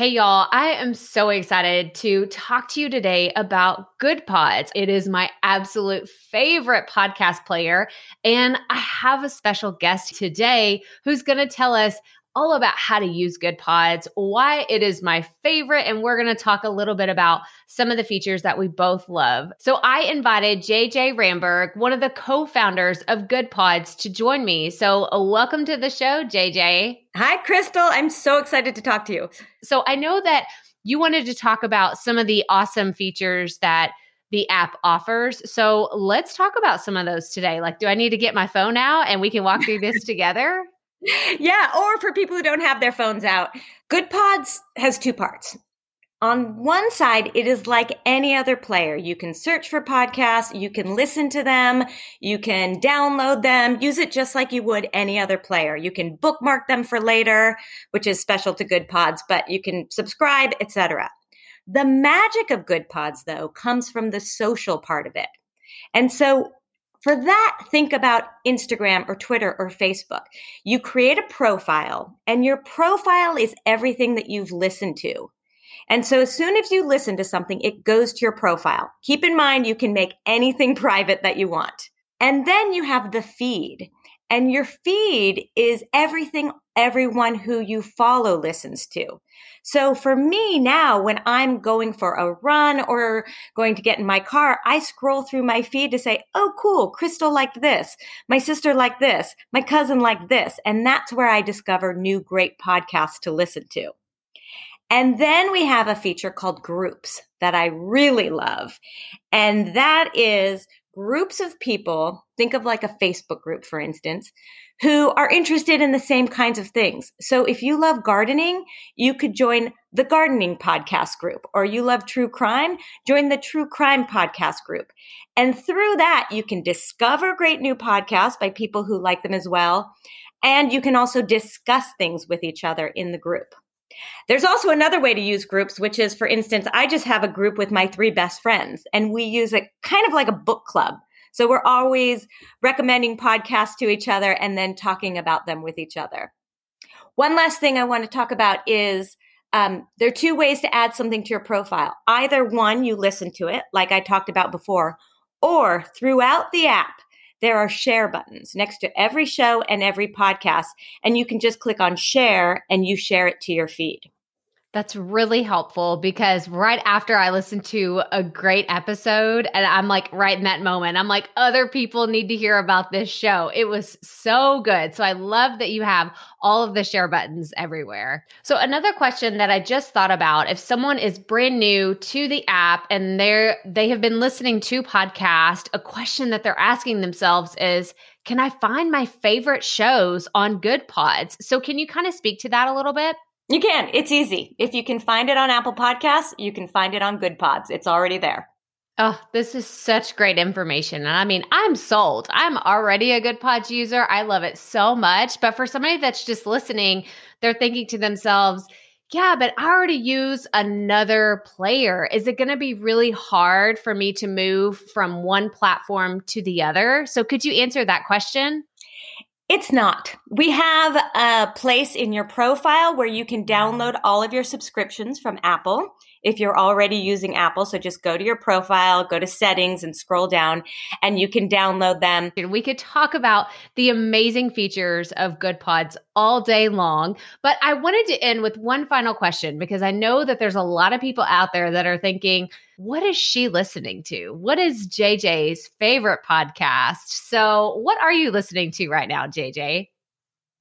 Hey, y'all, I am so excited to talk to you today about Goodpods. It is my absolute favorite podcast player. And I have a special guest today who's going to tell us all about how to use Goodpods, why it is my favorite, and we're going to talk a little bit about some of the features that we both love. So I invited JJ Ramberg, one of the co-founders of Goodpods, to join me. So welcome to the show, JJ. Hi, Crystal. I'm so excited to talk to you. So I know that you wanted to talk about some of the awesome features that the app offers. So let's talk about some of those today. Like, do I need to get my phone out and we can walk through this together? Yeah, or for people who don't have their phones out. Goodpods has two parts. On one side, it is like any other player. You can search for podcasts, you can listen to them, you can download them, use it just like you would any other player. You can bookmark them for later, which is special to Goodpods, but you can subscribe, etc. The magic of Goodpods, though, comes from the social part of it. And so for that, think about Instagram or Twitter or Facebook. You create a profile, and your profile is everything that you've listened to. And so as soon as you listen to something, it goes to your profile. Keep in mind, you can make anything private that you want. And then you have the feed. And your feed is everything everyone who you follow listens to. So for me now, when I'm going for a run or going to get in my car, I scroll through my feed to say, Oh, cool. Crystal liked this. My sister liked this. My cousin liked this. And that's where I discover new great podcasts to listen to. And then we have a feature called groups that I really love. And that is groups of people, think of like a Facebook group, for instance, who are interested in the same kinds of things. So if you love gardening, you could join the gardening podcast group, or you love true crime, join the true crime podcast group. And through that, you can discover great new podcasts by people who like them as well. And you can also discuss things with each other in the group. There's also another way to use groups, which is, for instance, I just have a group with my three best friends, and we use it kind of like a book club. So we're always recommending podcasts to each other and then talking about them with each other. One last thing I want to talk about is um, there are two ways to add something to your profile. Either one, you listen to it, like I talked about before, or throughout the app, there are share buttons next to every show and every podcast. And you can just click on share and you share it to your feed. That's really helpful because right after I listen to a great episode, and I'm like, right in that moment, I'm like, other people need to hear about this show. It was so good. So I love that you have all of the share buttons everywhere. So, another question that I just thought about if someone is brand new to the app and they're, they have been listening to podcast, a question that they're asking themselves is, can I find my favorite shows on Goodpods? So, can you kind of speak to that a little bit? You can. It's easy. If you can find it on Apple Podcasts, you can find it on Goodpods. It's already there. Oh, this is such great information. And I mean, I'm sold. I'm already a Goodpods user. I love it so much. But for somebody that's just listening, they're thinking to themselves, yeah, but I already use another player. Is it going to be really hard for me to move from one platform to the other? So, could you answer that question? It's not. We have a place in your profile where you can download all of your subscriptions from Apple if you're already using Apple. So just go to your profile, go to settings and scroll down and you can download them. We could talk about the amazing features of Goodpods all day long, but I wanted to end with one final question because I know that there's a lot of people out there that are thinking, what is she listening to? What is JJ's favorite podcast? So, what are you listening to right now, JJ?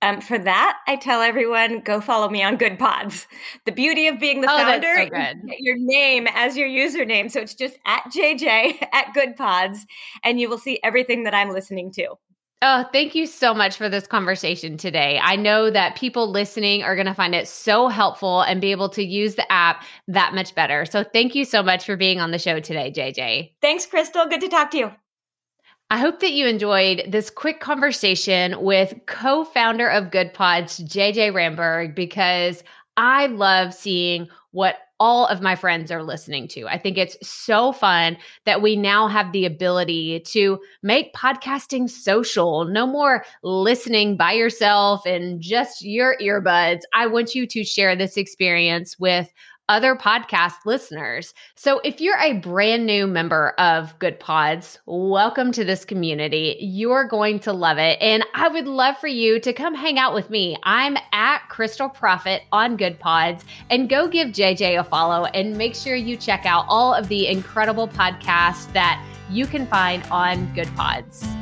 Um, for that, I tell everyone go follow me on Goodpods. The beauty of being the oh, founder, so your name as your username. So it's just at JJ at Goodpods, and you will see everything that I'm listening to. Oh, thank you so much for this conversation today. I know that people listening are going to find it so helpful and be able to use the app that much better. So thank you so much for being on the show today, JJ. Thanks, Crystal. Good to talk to you. I hope that you enjoyed this quick conversation with co founder of Goodpods, JJ Ramberg, because I love seeing what all of my friends are listening to. I think it's so fun that we now have the ability to make podcasting social. No more listening by yourself and just your earbuds. I want you to share this experience with other podcast listeners. So if you're a brand new member of Goodpods, welcome to this community. You're going to love it. And I would love for you to come hang out with me. I'm at Crystal Profit on Goodpods and go give JJ a follow and make sure you check out all of the incredible podcasts that you can find on Goodpods.